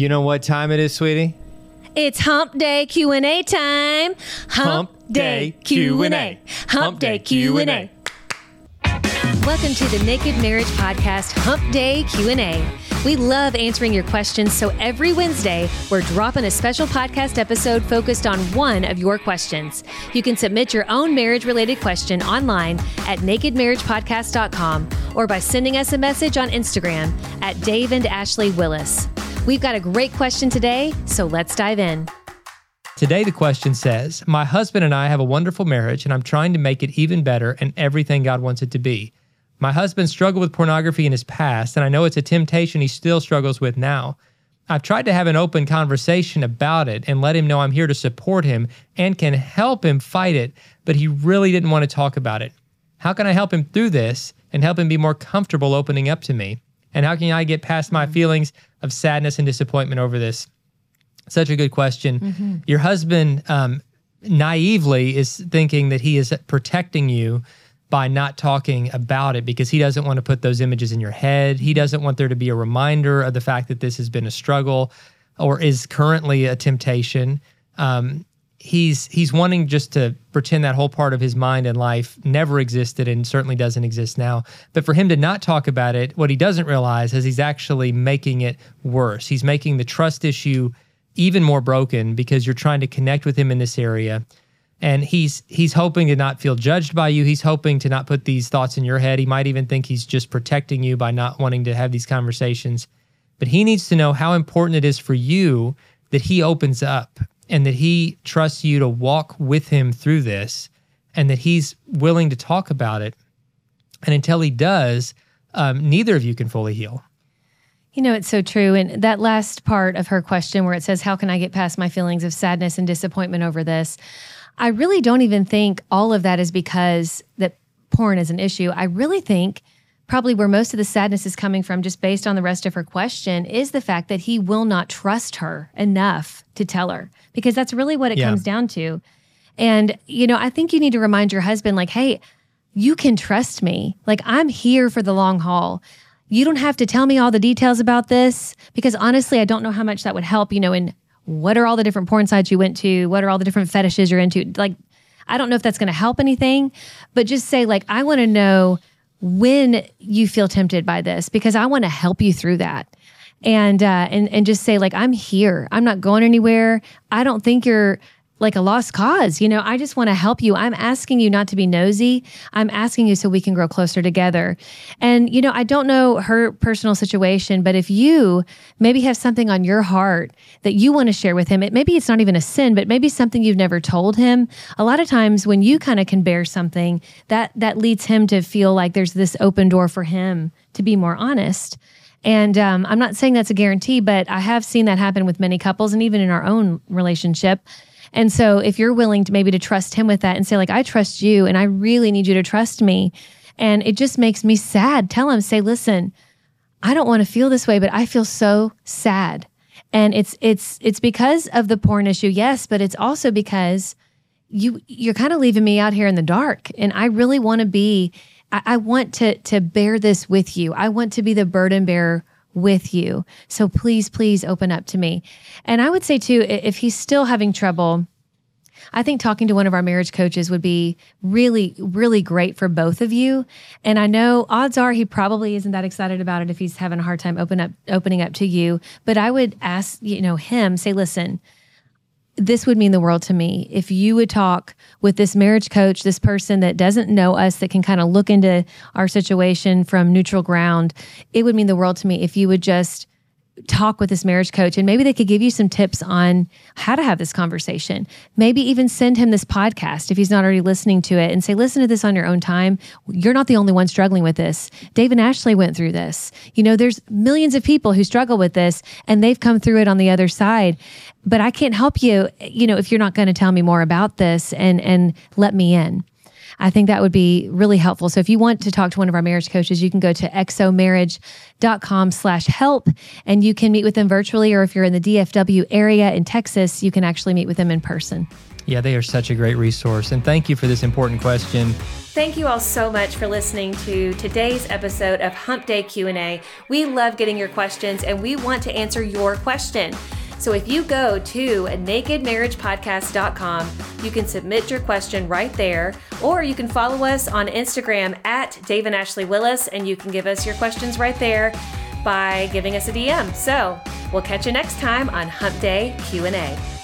You know what time it is, sweetie? It's Hump Day Q and A time. Hump Day Q&A. Hump Day Q and A. Welcome to the Naked Marriage Podcast Hump Day Q and A. We love answering your questions, so every Wednesday we're dropping a special podcast episode focused on one of your questions. You can submit your own marriage-related question online at nakedmarriagepodcast.com or by sending us a message on Instagram at Dave and Ashley Willis. We've got a great question today, so let's dive in. Today, the question says My husband and I have a wonderful marriage, and I'm trying to make it even better and everything God wants it to be. My husband struggled with pornography in his past, and I know it's a temptation he still struggles with now. I've tried to have an open conversation about it and let him know I'm here to support him and can help him fight it, but he really didn't want to talk about it. How can I help him through this and help him be more comfortable opening up to me? And how can I get past my feelings of sadness and disappointment over this? Such a good question. Your husband um, naively is thinking that he is protecting you by not talking about it because he doesn't want to put those images in your head. He doesn't want there to be a reminder of the fact that this has been a struggle or is currently a temptation. Um, he's he's wanting just to pretend that whole part of his mind and life never existed and certainly doesn't exist now. But for him to not talk about it, what he doesn't realize is he's actually making it worse. He's making the trust issue even more broken because you're trying to connect with him in this area and he's he's hoping to not feel judged by you he's hoping to not put these thoughts in your head he might even think he's just protecting you by not wanting to have these conversations but he needs to know how important it is for you that he opens up and that he trusts you to walk with him through this and that he's willing to talk about it and until he does um, neither of you can fully heal You know, it's so true. And that last part of her question, where it says, How can I get past my feelings of sadness and disappointment over this? I really don't even think all of that is because that porn is an issue. I really think probably where most of the sadness is coming from, just based on the rest of her question, is the fact that he will not trust her enough to tell her, because that's really what it Yeah. comes down to. And, you know, I think you need to remind your husband, like, hey, you can trust me. Like, I'm here for the long haul. You don't have to tell me all the details about this because honestly, I don't know how much that would help, you know, in what are all the different porn sites you went to? What are all the different fetishes you're into? Like, I don't know if that's going to help anything, but just say, like, I want to know when you feel tempted by this because I want to help you through that. And, uh, and, and just say, like, I'm here. I'm not going anywhere. I don't think you're like a lost cause. You know, I just want to help you. I'm asking you not to be nosy. I'm asking you so we can grow closer together. And, you know, I don't know her personal situation, but if you maybe have something on your heart that you want to share with him, it maybe it's not even a sin, but maybe something you've never told him. A lot of times when you kind of can bear something, that that leads him to feel like there's this open door for him to be more honest. And um, I'm not saying that's a guarantee, but I have seen that happen with many couples and even in our own relationship. And so if you're willing to maybe to trust him with that and say, like, I trust you and I really need you to trust me. And it just makes me sad. Tell him, say, listen, I don't want to feel this way, but I feel so sad. And it's it's it's because of the porn issue, yes, but it's also because you you're kind of leaving me out here in the dark. And I really want to be I, want to to bear this with you. I want to be the burden bearer with you. So please, please open up to me. And I would say too, if he's still having trouble, I think talking to one of our marriage coaches would be really, really great for both of you. And I know odds are he probably isn't that excited about it if he's having a hard time open up opening up to you. But I would ask, you know, him, say, listen, this would mean the world to me if you would talk with this marriage coach, this person that doesn't know us, that can kind of look into our situation from neutral ground. It would mean the world to me if you would just talk with this marriage coach and maybe they could give you some tips on how to have this conversation. Maybe even send him this podcast if he's not already listening to it and say, listen to this on your own time. You're not the only one struggling with this. Dave and Ashley went through this. You know, there's millions of people who struggle with this and they've come through it on the other side. But I can't help you, you know, if you're not going to tell me more about this and and let me in. I think that would be really helpful. So if you want to talk to one of our marriage coaches, you can go to xomarriage.com slash help and you can meet with them virtually. Or if you're in the DFW area in Texas, you can actually meet with them in person. Yeah, they are such a great resource. And thank you for this important question. Thank you all so much for listening to today's episode of Hump Day Q&A. We love getting your questions and we want to answer your question. So if you go to nakedmarriagepodcast.com, you can submit your question right there, or you can follow us on Instagram at Dave and Ashley Willis, and you can give us your questions right there by giving us a DM. So we'll catch you next time on Hump Day Q&A.